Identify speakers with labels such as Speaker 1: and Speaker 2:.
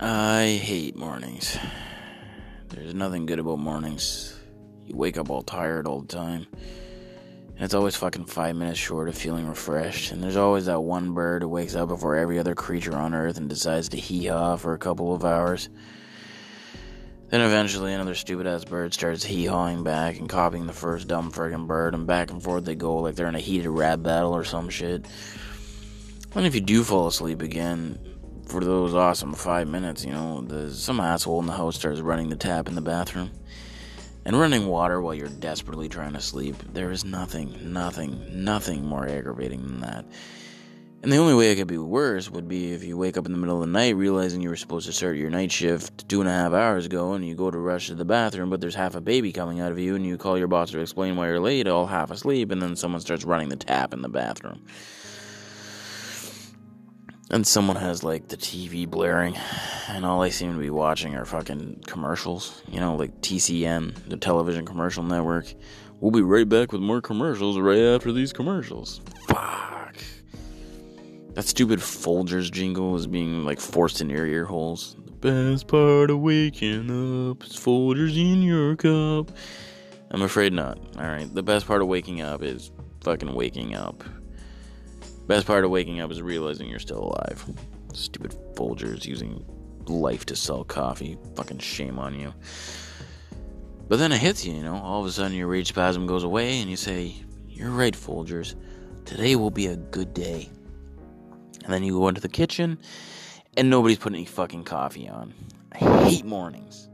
Speaker 1: I hate mornings. There's nothing good about mornings. You wake up all tired all the time. And it's always fucking five minutes short of feeling refreshed. And there's always that one bird who wakes up before every other creature on earth and decides to hee haw for a couple of hours. Then eventually another stupid ass bird starts hee hawing back and copying the first dumb friggin' bird, and back and forth they go like they're in a heated rap battle or some shit. And if you do fall asleep again, for those awesome five minutes, you know, some asshole in the house starts running the tap in the bathroom. And running water while you're desperately trying to sleep, there is nothing, nothing, nothing more aggravating than that. And the only way it could be worse would be if you wake up in the middle of the night realizing you were supposed to start your night shift two and a half hours ago and you go to rush to the bathroom, but there's half a baby coming out of you and you call your boss to explain why you're late, all half asleep, and then someone starts running the tap in the bathroom. And someone has like the TV blaring, and all I seem to be watching are fucking commercials. You know, like TCN, the television commercial network. We'll be right back with more commercials right after these commercials. Fuck. That stupid Folgers jingle is being like forced in your ear holes. The best part of waking up is Folgers in your cup. I'm afraid not. Alright, the best part of waking up is fucking waking up. Best part of waking up is realizing you're still alive. Stupid Folgers using life to sell coffee. Fucking shame on you. But then it hits you, you know. All of a sudden your rage spasm goes away and you say, You're right, Folgers. Today will be a good day. And then you go into the kitchen and nobody's putting any fucking coffee on. I hate mornings.